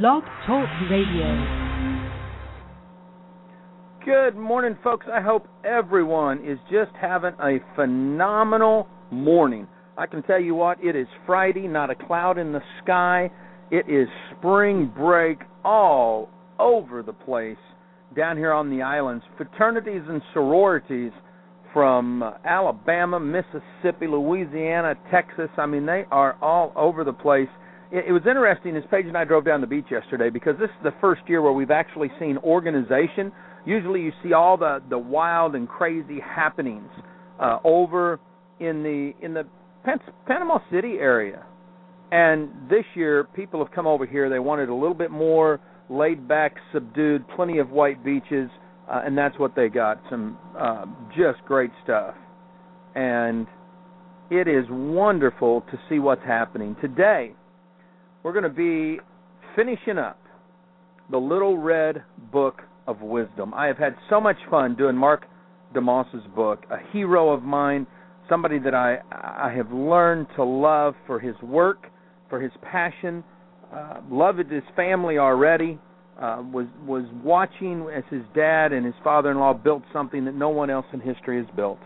Blog Talk Radio. Good morning, folks. I hope everyone is just having a phenomenal morning. I can tell you what, it is Friday, not a cloud in the sky. It is spring break all over the place down here on the islands. Fraternities and sororities from Alabama, Mississippi, Louisiana, Texas. I mean, they are all over the place. It, it was interesting as Paige and I drove down the beach yesterday because this is the first year where we've actually seen organization. Usually, you see all the the wild and crazy happenings uh, over in the in the Pan- Panama City area. And this year, people have come over here. They wanted a little bit more laid back, subdued, plenty of white beaches, uh, and that's what they got. Some uh, just great stuff. And it is wonderful to see what's happening. Today, we're going to be finishing up the Little Red Book of Wisdom. I have had so much fun doing Mark DeMoss's book, a hero of mine, somebody that I I have learned to love for his work, for his passion, uh, loved his family already. Uh, was was watching as his dad and his father-in-law built something that no one else in history has built,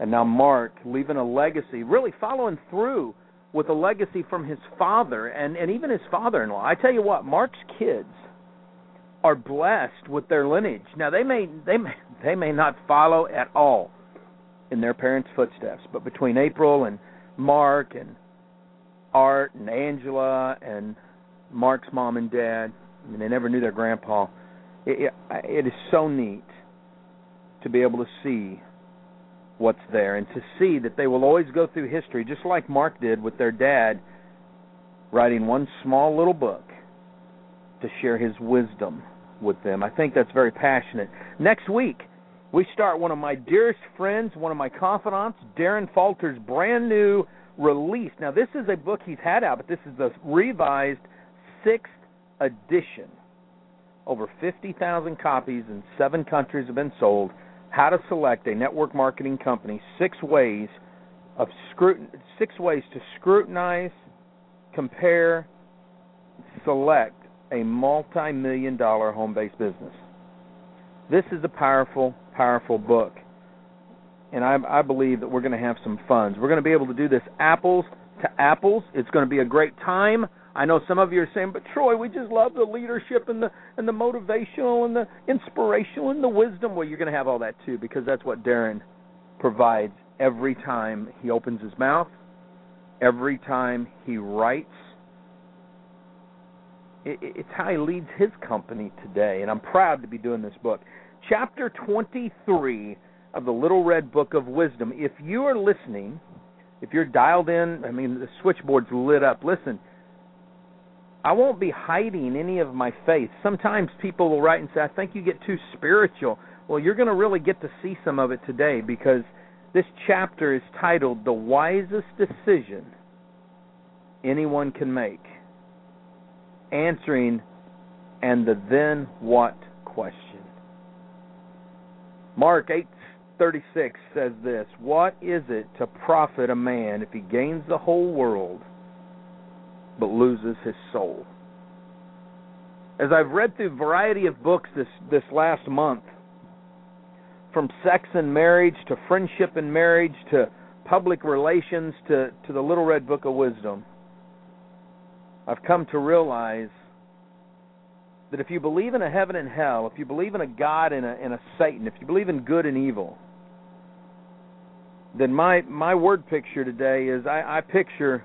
and now Mark leaving a legacy, really following through with a legacy from his father and and even his father-in-law. I tell you what, Mark's kids are blessed with their lineage. Now they may they may they may not follow at all in their parents' footsteps, but between April and Mark and Art and Angela and Mark's mom and dad, I mean they never knew their grandpa. It, it, it is so neat to be able to see what's there and to see that they will always go through history just like Mark did with their dad writing one small little book to share his wisdom with them. I think that's very passionate. Next week, we start one of my dearest friends, one of my confidants, Darren Falter's brand new release. Now, this is a book he's had out, but this is the revised sixth edition. Over 50,000 copies in seven countries have been sold how to select a network marketing company, six ways of scrutin- six ways to scrutinize, compare, select a multi-million dollar home-based business. This is a powerful, powerful book, and I, I believe that we're going to have some funds. We're going to be able to do this apples to apples. It's going to be a great time. I know some of you are saying, "But Troy, we just love the leadership and the and the motivational and the inspirational and the wisdom." Well, you're going to have all that too because that's what Darren provides every time he opens his mouth, every time he writes. It, it's how he leads his company today, and I'm proud to be doing this book. Chapter 23 of the Little Red Book of Wisdom. If you are listening, if you're dialed in, I mean the switchboard's lit up. Listen I won't be hiding any of my faith. Sometimes people will write and say, I think you get too spiritual. Well, you're going to really get to see some of it today because this chapter is titled The Wisest Decision Anyone Can Make. Answering and the then what question. Mark 8:36 says this, "What is it to profit a man if he gains the whole world but loses his soul. As I've read through a variety of books this this last month, from sex and marriage to friendship and marriage to public relations to, to the Little Red Book of Wisdom, I've come to realize that if you believe in a heaven and hell, if you believe in a God and a, and a Satan, if you believe in good and evil, then my my word picture today is I, I picture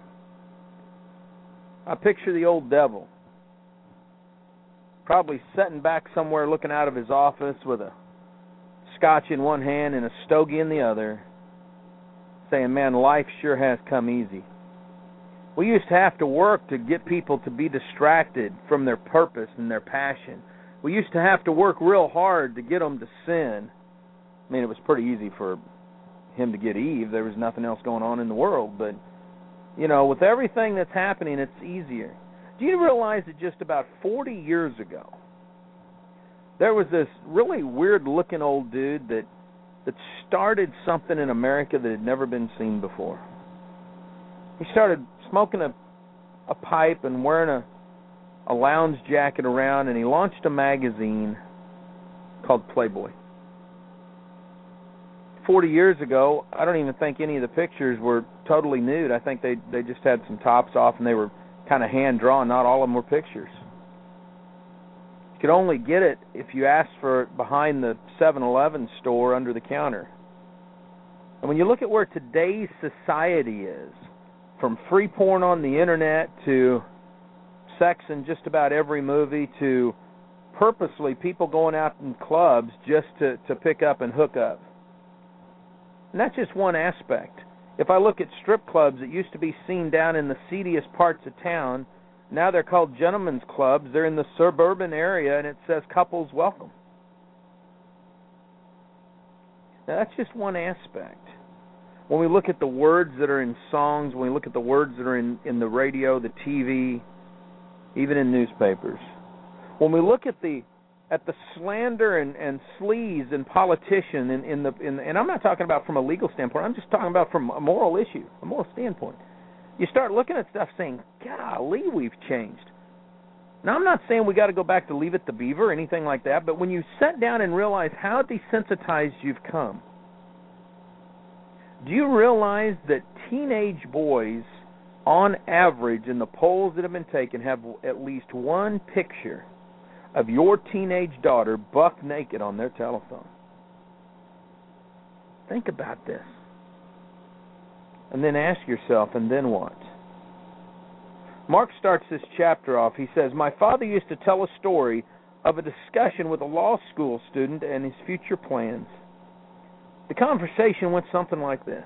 I picture the old devil probably sitting back somewhere looking out of his office with a scotch in one hand and a stogie in the other, saying, Man, life sure has come easy. We used to have to work to get people to be distracted from their purpose and their passion. We used to have to work real hard to get them to sin. I mean, it was pretty easy for him to get Eve. There was nothing else going on in the world, but you know, with everything that's happening, it's easier. Do you realize that just about 40 years ago, there was this really weird looking old dude that that started something in America that had never been seen before. He started smoking a a pipe and wearing a a lounge jacket around, and he launched a magazine called Playboy. 40 years ago, I don't even think any of the pictures were totally nude. I think they they just had some tops off and they were kind of hand drawn. Not all of them were pictures. You could only get it if you asked for it behind the 7-Eleven store under the counter. And when you look at where today's society is, from free porn on the internet to sex in just about every movie to purposely people going out in clubs just to to pick up and hook up. And that's just one aspect. If I look at strip clubs that used to be seen down in the seediest parts of town, now they're called gentlemen's clubs. They're in the suburban area and it says couples welcome. Now that's just one aspect. When we look at the words that are in songs, when we look at the words that are in, in the radio, the TV, even in newspapers, when we look at the at the slander and, and sleaze and politician in, in the in and I'm not talking about from a legal standpoint. I'm just talking about from a moral issue, a moral standpoint. You start looking at stuff saying, "Golly, we've changed." Now I'm not saying we got to go back to leave it to Beaver or anything like that, but when you sit down and realize how desensitized you've come, do you realize that teenage boys, on average, in the polls that have been taken, have at least one picture of your teenage daughter buck naked on their telephone. Think about this. And then ask yourself, and then what? Mark starts this chapter off. He says, My father used to tell a story of a discussion with a law school student and his future plans. The conversation went something like this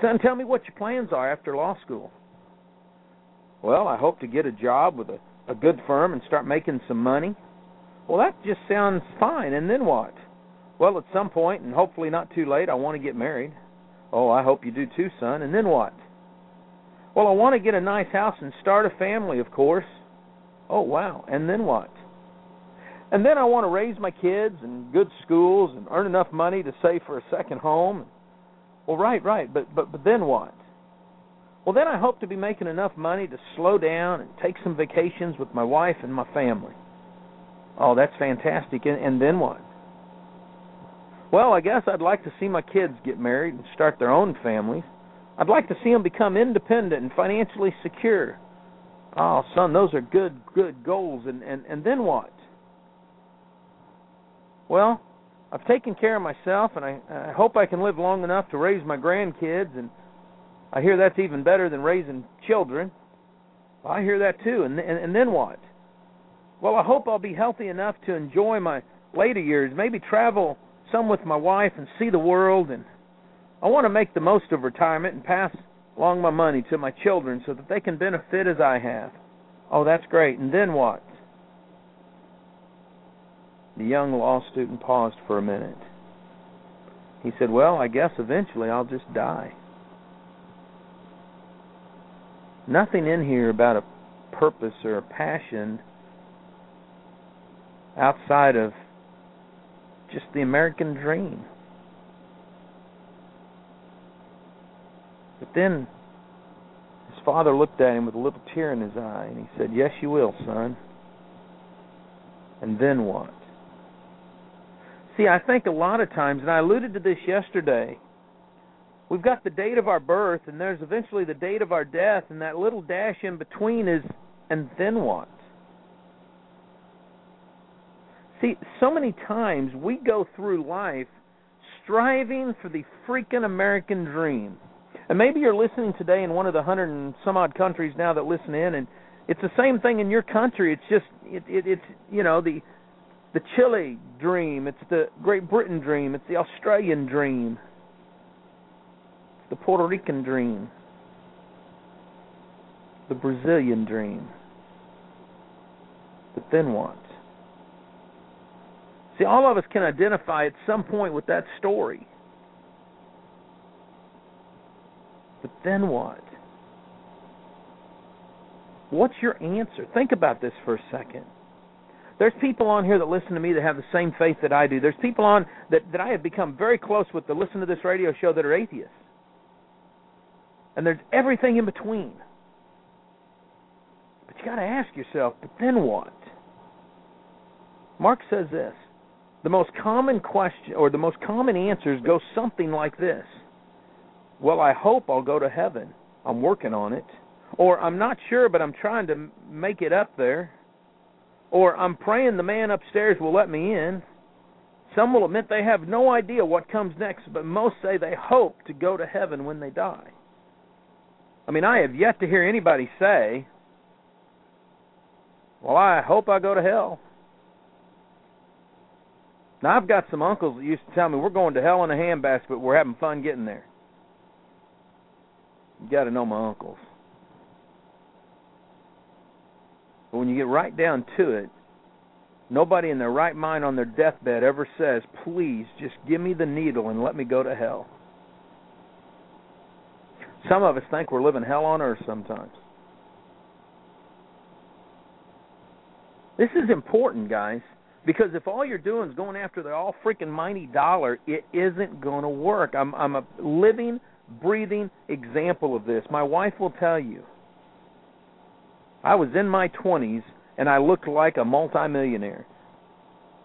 Son, tell me what your plans are after law school. Well, I hope to get a job with a a good firm and start making some money? Well, that just sounds fine. And then what? Well, at some point, and hopefully not too late, I want to get married. Oh, I hope you do too, son. And then what? Well, I want to get a nice house and start a family, of course. Oh, wow. And then what? And then I want to raise my kids in good schools and earn enough money to save for a second home. Well, right, right. But but but then what? Well, then I hope to be making enough money to slow down and take some vacations with my wife and my family. Oh, that's fantastic. And, and then what? Well, I guess I'd like to see my kids get married and start their own families. I'd like to see them become independent and financially secure. Oh, son, those are good, good goals. And and and then what? Well, I've taken care of myself, and I, I hope I can live long enough to raise my grandkids and I hear that's even better than raising children. I hear that too. And, and and then what? Well, I hope I'll be healthy enough to enjoy my later years, maybe travel some with my wife and see the world and I want to make the most of retirement and pass along my money to my children so that they can benefit as I have. Oh, that's great. And then what? The young law student paused for a minute. He said, Well, I guess eventually I'll just die. Nothing in here about a purpose or a passion outside of just the American dream. But then his father looked at him with a little tear in his eye and he said, Yes, you will, son. And then what? See, I think a lot of times, and I alluded to this yesterday, we've got the date of our birth and there's eventually the date of our death and that little dash in between is and then what? See so many times we go through life striving for the freaking american dream. And maybe you're listening today in one of the hundred and some odd countries now that listen in and it's the same thing in your country. It's just it, it it's you know the the chile dream. It's the great britain dream. It's the australian dream the Puerto Rican dream, the Brazilian dream. But then what? See, all of us can identify at some point with that story. But then what? What's your answer? Think about this for a second. There's people on here that listen to me that have the same faith that I do. There's people on that, that I have become very close with that listen to this radio show that are atheists and there's everything in between. But you got to ask yourself, but then what? Mark says this. The most common question or the most common answers go something like this. Well, I hope I'll go to heaven. I'm working on it. Or I'm not sure, but I'm trying to make it up there. Or I'm praying the man upstairs will let me in. Some will admit they have no idea what comes next, but most say they hope to go to heaven when they die. I mean, I have yet to hear anybody say, Well, I hope I go to hell. Now, I've got some uncles that used to tell me, We're going to hell in a handbasket, but we're having fun getting there. You got to know my uncles. But when you get right down to it, nobody in their right mind on their deathbed ever says, Please, just give me the needle and let me go to hell. Some of us think we're living hell on earth sometimes. This is important, guys, because if all you're doing is going after the all freaking mighty dollar, it isn't going to work. I'm I'm a living, breathing example of this. My wife will tell you. I was in my 20s and I looked like a multimillionaire.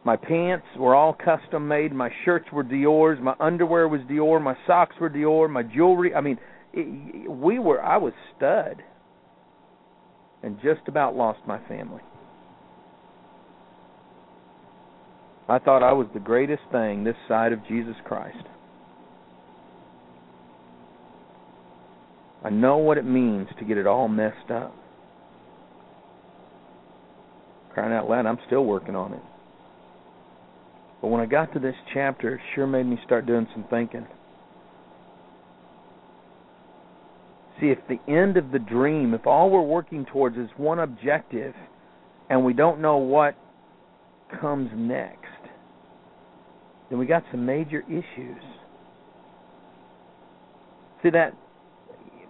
My pants were all custom made. My shirts were Dior's. My underwear was Dior. My socks were Dior. My jewelry. I mean, we were. I was stud, and just about lost my family. I thought I was the greatest thing this side of Jesus Christ. I know what it means to get it all messed up. Crying out loud, I'm still working on it. But when I got to this chapter, it sure made me start doing some thinking. See, if the end of the dream, if all we're working towards is one objective and we don't know what comes next, then we got some major issues. See that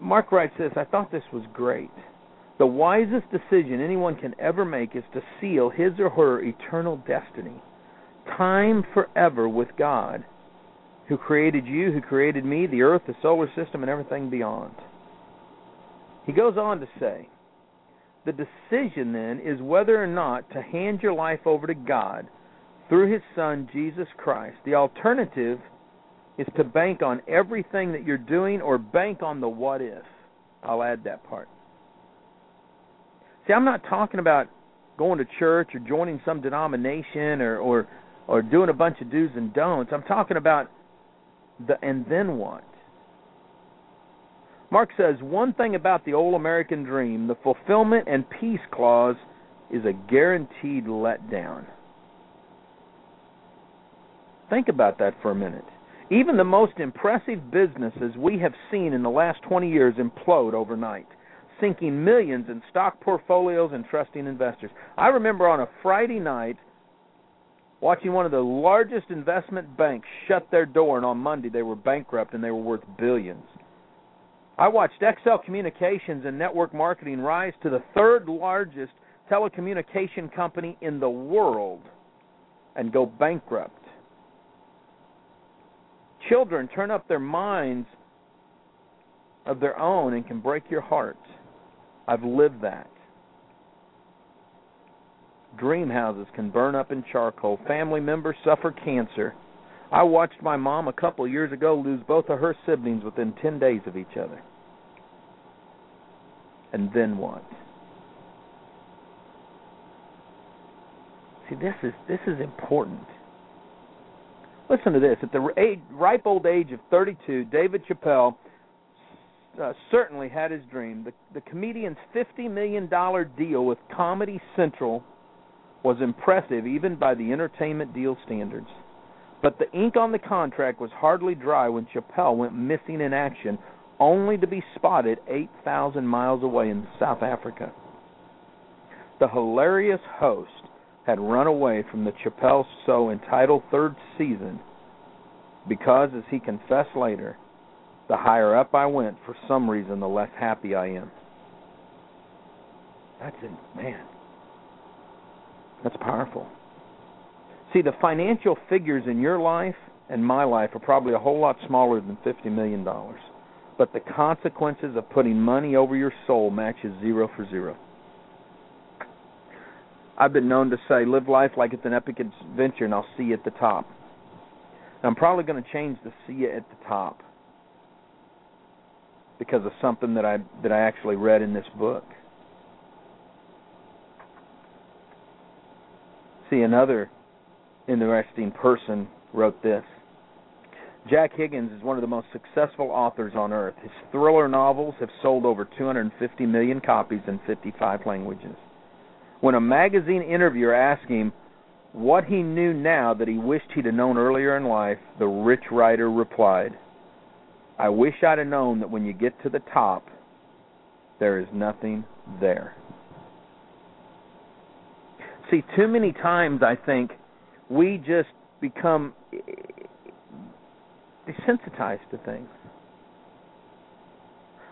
Mark writes this, I thought this was great. The wisest decision anyone can ever make is to seal his or her eternal destiny. Time forever with God, who created you, who created me, the earth, the solar system, and everything beyond. He goes on to say, the decision then is whether or not to hand your life over to God through His Son, Jesus Christ. The alternative is to bank on everything that you're doing or bank on the what if. I'll add that part. See, I'm not talking about going to church or joining some denomination or or or doing a bunch of do's and don'ts. I'm talking about the and then what. Mark says one thing about the old American dream, the fulfillment and peace clause is a guaranteed letdown. Think about that for a minute. Even the most impressive businesses we have seen in the last 20 years implode overnight sinking millions in stock portfolios and trusting investors. I remember on a Friday night watching one of the largest investment banks shut their door, and on Monday they were bankrupt and they were worth billions. I watched Excel Communications and Network Marketing rise to the third largest telecommunication company in the world and go bankrupt. Children turn up their minds of their own and can break your heart. I've lived that. Dream houses can burn up in charcoal. Family members suffer cancer. I watched my mom a couple years ago lose both of her siblings within 10 days of each other. And then what? See, this is this is important. Listen to this. At the age, ripe old age of 32, David Chappelle uh, certainly had his dream. The, the comedian's $50 million deal with Comedy Central was impressive even by the entertainment deal standards. But the ink on the contract was hardly dry when Chappelle went missing in action, only to be spotted 8,000 miles away in South Africa. The hilarious host had run away from the Chappelle Show entitled third season because, as he confessed later, the higher up I went, for some reason, the less happy I am. That's it, man. That's powerful. See, the financial figures in your life and my life are probably a whole lot smaller than $50 million. But the consequences of putting money over your soul matches zero for zero. I've been known to say, live life like it's an epic adventure, and I'll see you at the top. And I'm probably going to change the see you at the top because of something that I that I actually read in this book. See, another interesting person wrote this. Jack Higgins is one of the most successful authors on earth. His thriller novels have sold over 250 million copies in 55 languages. When a magazine interviewer asked him what he knew now that he wished he'd have known earlier in life, the rich writer replied, I wish I'd have known that when you get to the top, there is nothing there. See, too many times I think we just become eh, desensitized to things.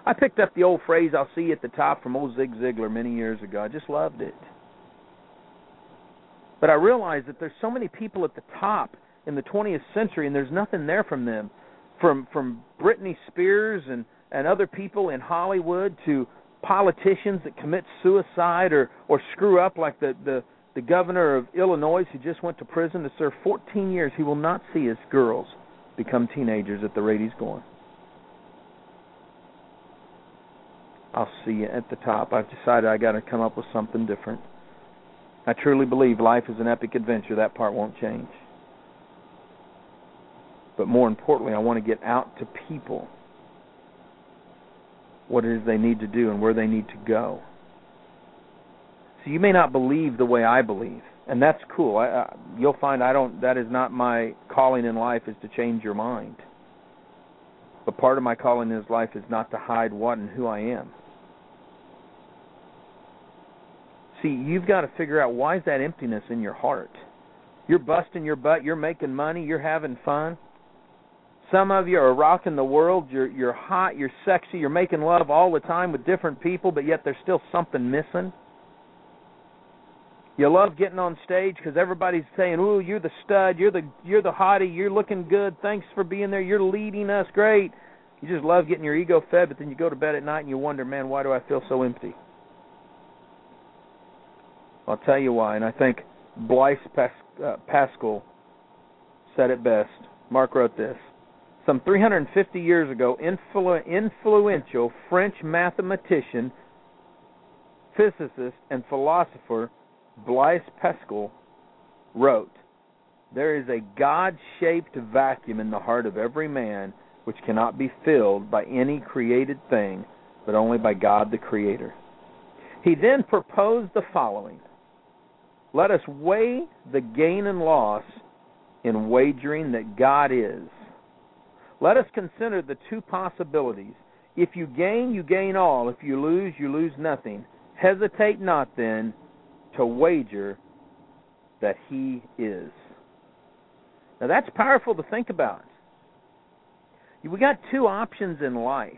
I picked up the old phrase "I'll see you at the top" from old Zig Ziglar many years ago. I just loved it. But I realized that there's so many people at the top in the 20th century, and there's nothing there from them, from from Britney Spears and and other people in Hollywood to politicians that commit suicide or or screw up like the the the governor of Illinois who just went to prison to serve 14 years. He will not see his girls become teenagers at the rate he's going. I'll see you at the top. I've decided I got to come up with something different. I truly believe life is an epic adventure. That part won't change. But more importantly, I want to get out to people what it is they need to do and where they need to go. So you may not believe the way I believe, and that's cool. I, uh, you'll find I don't. That is not my calling in life is to change your mind. But part of my calling in life is not to hide what and who I am. See, you've got to figure out why is that emptiness in your heart. You're busting your butt. You're making money. You're having fun. Some of you are rocking the world. You're you're hot. You're sexy. You're making love all the time with different people, but yet there's still something missing. You love getting on stage because everybody's saying, "Ooh, you're the stud. You're the you're the hottie. You're looking good. Thanks for being there. You're leading us great." You just love getting your ego fed, but then you go to bed at night and you wonder, "Man, why do I feel so empty?" I'll tell you why, and I think Blaise Pas- uh, Pascal said it best. Mark wrote this. Some 350 years ago, influ- influential French mathematician, physicist, and philosopher Blaise Pascal wrote, There is a God shaped vacuum in the heart of every man which cannot be filled by any created thing, but only by God the Creator. He then proposed the following Let us weigh the gain and loss in wagering that God is. Let us consider the two possibilities. If you gain, you gain all. If you lose, you lose nothing. Hesitate not then to wager that he is. Now that's powerful to think about. We got two options in life,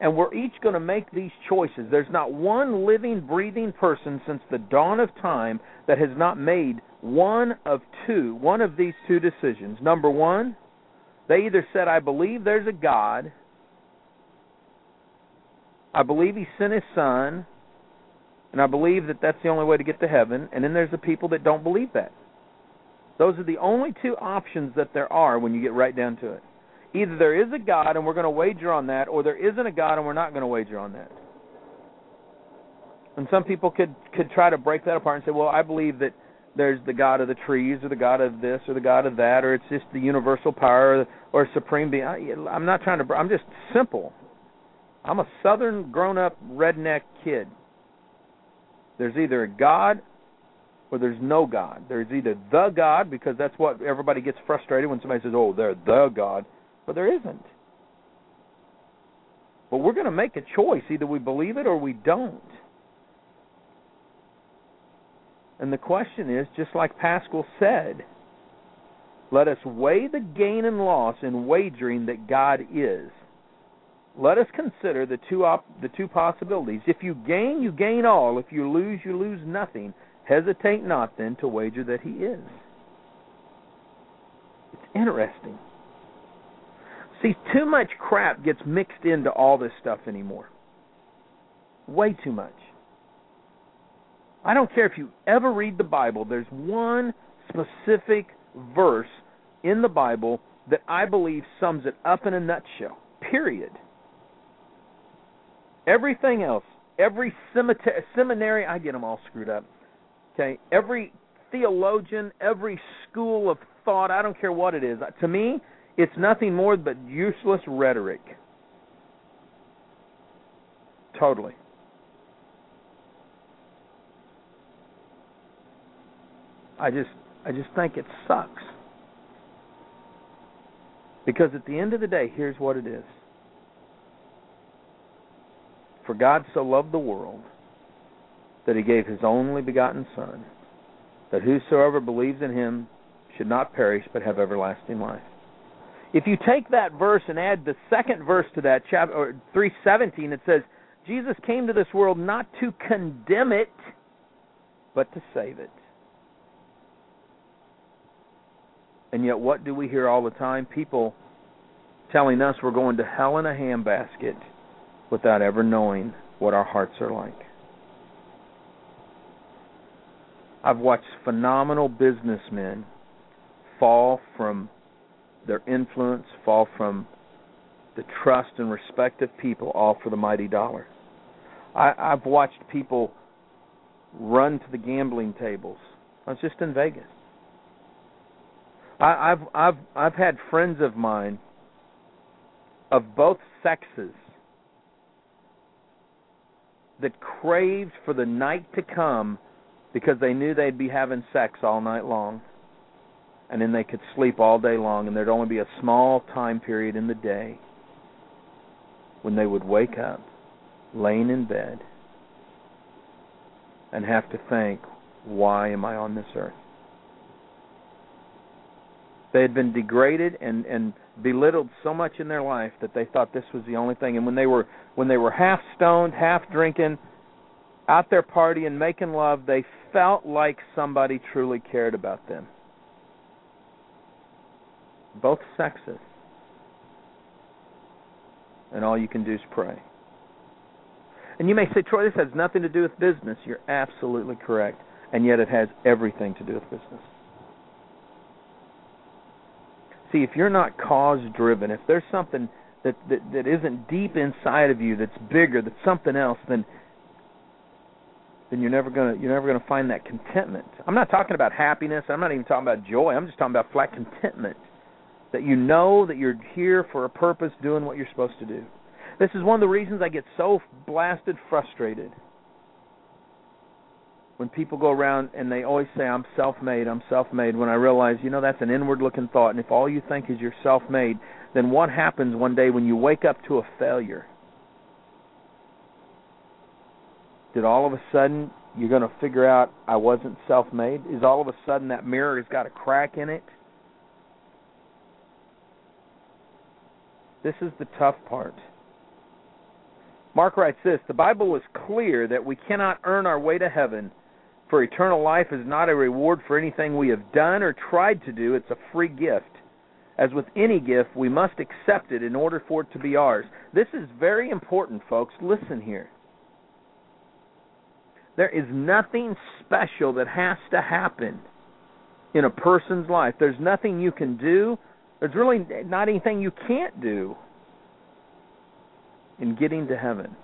and we're each going to make these choices. There's not one living, breathing person since the dawn of time that has not made one of two, one of these two decisions. Number one, they either said, I believe there's a God, I believe He sent His Son, and I believe that that's the only way to get to heaven. And then there's the people that don't believe that. Those are the only two options that there are when you get right down to it. Either there is a God and we're going to wager on that, or there isn't a God and we're not going to wager on that. And some people could could try to break that apart and say, "Well, I believe that there's the God of the trees, or the God of this, or the God of that, or it's just the universal power, or, or supreme being." I, I'm not trying to. I'm just simple. I'm a southern grown-up redneck kid. There's either a God or there's no God. There's either the God, because that's what everybody gets frustrated when somebody says, oh, they're the God. But there isn't. But we're going to make a choice. Either we believe it or we don't. And the question is, just like Pascal said, let us weigh the gain and loss in wagering that God is let us consider the two op- the two possibilities. If you gain, you gain all. If you lose, you lose nothing. Hesitate not then to wager that he is. It's interesting. See, too much crap gets mixed into all this stuff anymore. Way too much. I don't care if you ever read the Bible, there's one specific verse in the Bible that I believe sums it up in a nutshell. Period. Everything else, every seminary, I get them all screwed up. Okay, every theologian, every school of thought, I don't care what it is. To me, it's nothing more but useless rhetoric. Totally. I just I just think it sucks. Because at the end of the day, here's what it is. For God so loved the world that he gave his only begotten Son, that whosoever believes in him should not perish but have everlasting life. If you take that verse and add the second verse to that, chapter 317, it says, Jesus came to this world not to condemn it, but to save it. And yet, what do we hear all the time? People telling us we're going to hell in a handbasket without ever knowing what our hearts are like. I've watched phenomenal businessmen fall from their influence, fall from the trust and respect of people, all for the mighty dollar. I, I've watched people run to the gambling tables. I was just in Vegas. I, I've I've I've had friends of mine of both sexes that craved for the night to come because they knew they'd be having sex all night long and then they could sleep all day long and there'd only be a small time period in the day when they would wake up laying in bed and have to think why am I on this earth they had been degraded and and belittled so much in their life that they thought this was the only thing. And when they were when they were half stoned, half drinking, out there partying, making love, they felt like somebody truly cared about them. Both sexes. And all you can do is pray. And you may say, Troy, this has nothing to do with business. You're absolutely correct. And yet it has everything to do with business. See, if you're not cause driven, if there's something that, that that isn't deep inside of you that's bigger, that's something else, then then you're never gonna you're never gonna find that contentment. I'm not talking about happiness. I'm not even talking about joy. I'm just talking about flat contentment. That you know that you're here for a purpose, doing what you're supposed to do. This is one of the reasons I get so blasted frustrated when people go around and they always say I'm self-made, I'm self-made when I realize, you know, that's an inward-looking thought and if all you think is you're self-made, then what happens one day when you wake up to a failure? Did all of a sudden you're going to figure out I wasn't self-made? Is all of a sudden that mirror has got a crack in it? This is the tough part. Mark writes this The Bible is clear that we cannot earn our way to heaven for eternal life is not a reward for anything we have done or tried to do, it's a free gift. As with any gift, we must accept it in order for it to be ours. This is very important, folks. Listen here. There is nothing special that has to happen in a person's life. There's nothing you can do. There's really not anything you can't do in getting to heaven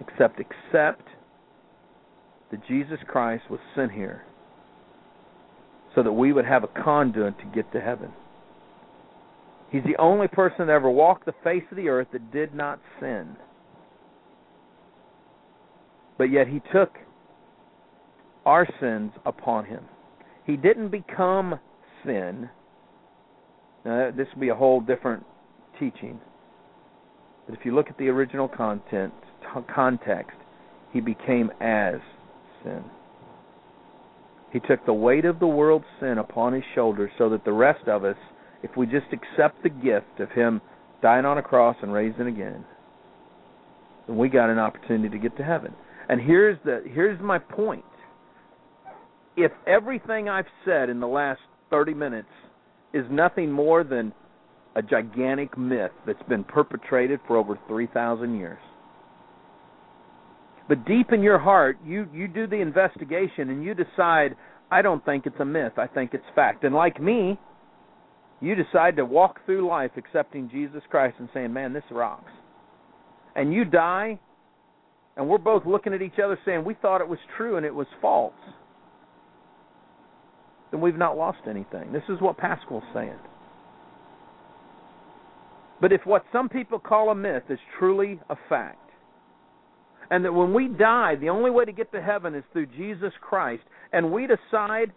except accept that Jesus Christ was sent here so that we would have a conduit to get to heaven. He's the only person that ever walked the face of the earth that did not sin. But yet he took our sins upon him. He didn't become sin. Now, this would be a whole different teaching. But if you look at the original content context, he became as sin. He took the weight of the world's sin upon his shoulders so that the rest of us, if we just accept the gift of him dying on a cross and raising again, then we got an opportunity to get to heaven. And here's the here's my point. If everything I've said in the last 30 minutes is nothing more than a gigantic myth that's been perpetrated for over 3,000 years, But deep in your heart, you you do the investigation and you decide, I don't think it's a myth. I think it's fact. And like me, you decide to walk through life accepting Jesus Christ and saying, "Man, this rocks." And you die, and we're both looking at each other saying, "We thought it was true and it was false." Then we've not lost anything. This is what Pascal's saying. But if what some people call a myth is truly a fact, and that when we die, the only way to get to heaven is through Jesus Christ, and we decide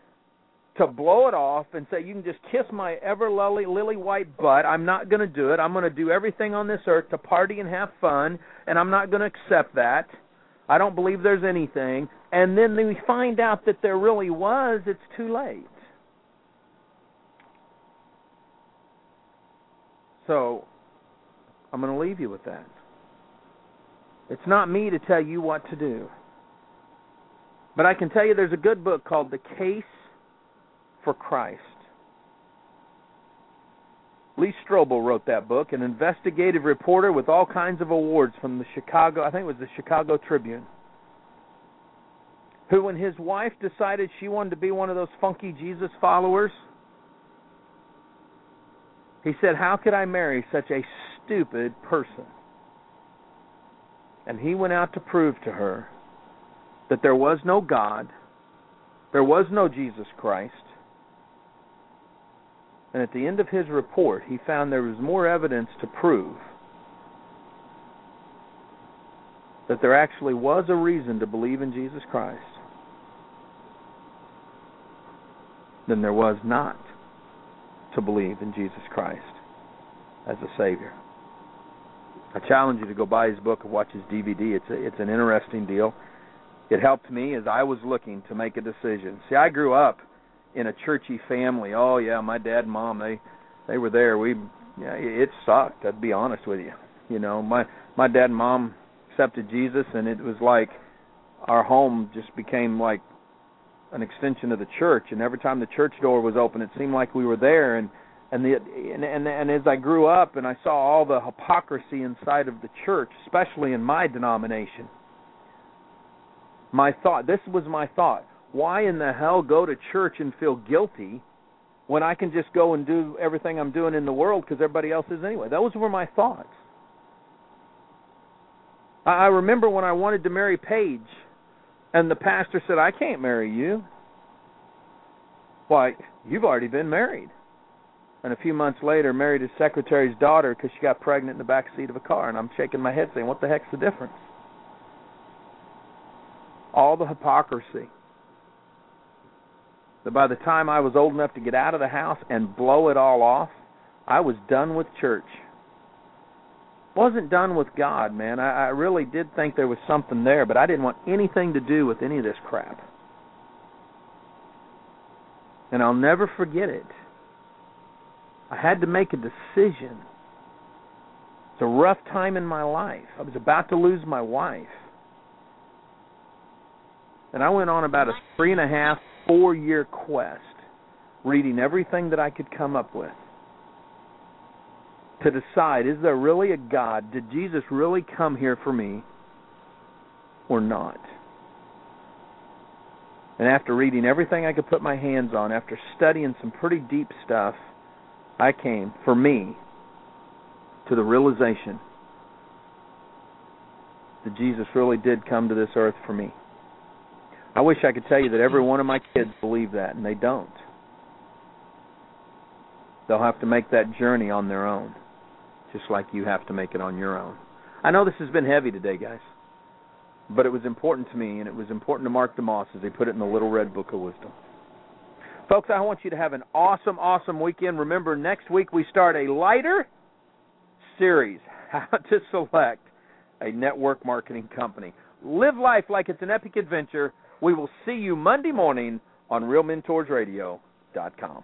to blow it off and say, You can just kiss my ever lily, lily white butt, I'm not going to do it. I'm going to do everything on this earth to party and have fun, and I'm not going to accept that. I don't believe there's anything. And then we find out that there really was, it's too late. So, I'm going to leave you with that. It's not me to tell you what to do. But I can tell you there's a good book called The Case for Christ. Lee Strobel wrote that book, an investigative reporter with all kinds of awards from the Chicago, I think it was the Chicago Tribune, who, when his wife decided she wanted to be one of those funky Jesus followers, he said, How could I marry such a stupid person? And he went out to prove to her that there was no God, there was no Jesus Christ. And at the end of his report, he found there was more evidence to prove that there actually was a reason to believe in Jesus Christ than there was not to believe in Jesus Christ as a Savior. I challenge you to go buy his book and watch his DVD. It's a, it's an interesting deal. It helped me as I was looking to make a decision. See, I grew up in a churchy family. Oh yeah, my dad and mom they they were there. We yeah, it sucked. I'd be honest with you. You know, my my dad and mom accepted Jesus, and it was like our home just became like an extension of the church and every time the church door was open it seemed like we were there and and the and and, as I grew up and I saw all the hypocrisy inside of the church especially in my denomination my thought this was my thought why in the hell go to church and feel guilty when I can just go and do everything I'm doing in the world because everybody else is anyway those were my thoughts I remember when I wanted to marry Paige and the pastor said, I can't marry you. Why, you've already been married. And a few months later, married his secretary's daughter because she got pregnant in the back seat of a car. And I'm shaking my head saying, What the heck's the difference? All the hypocrisy. That by the time I was old enough to get out of the house and blow it all off, I was done with church wasn't done with God, man. I, I really did think there was something there, but I didn't want anything to do with any of this crap. And I'll never forget it. I had to make a decision. It's a rough time in my life. I was about to lose my wife. And I went on about a three and a half, four year quest, reading everything that I could come up with to decide is there really a God? Did Jesus really come here for me or not? And after reading everything I could put my hands on, after studying some pretty deep stuff, I came, for me, to the realization that Jesus really did come to this earth for me. I wish I could tell you that every one of my kids believe that, and they don't. They'll have to make that journey on their own just like you have to make it on your own. I know this has been heavy today, guys, but it was important to me, and it was important to Mark DeMoss as they put it in the Little Red Book of Wisdom. Folks, I want you to have an awesome, awesome weekend. Remember, next week we start a lighter series how to select a network marketing company. Live life like it's an epic adventure. We will see you Monday morning on RealMentorsRadio.com.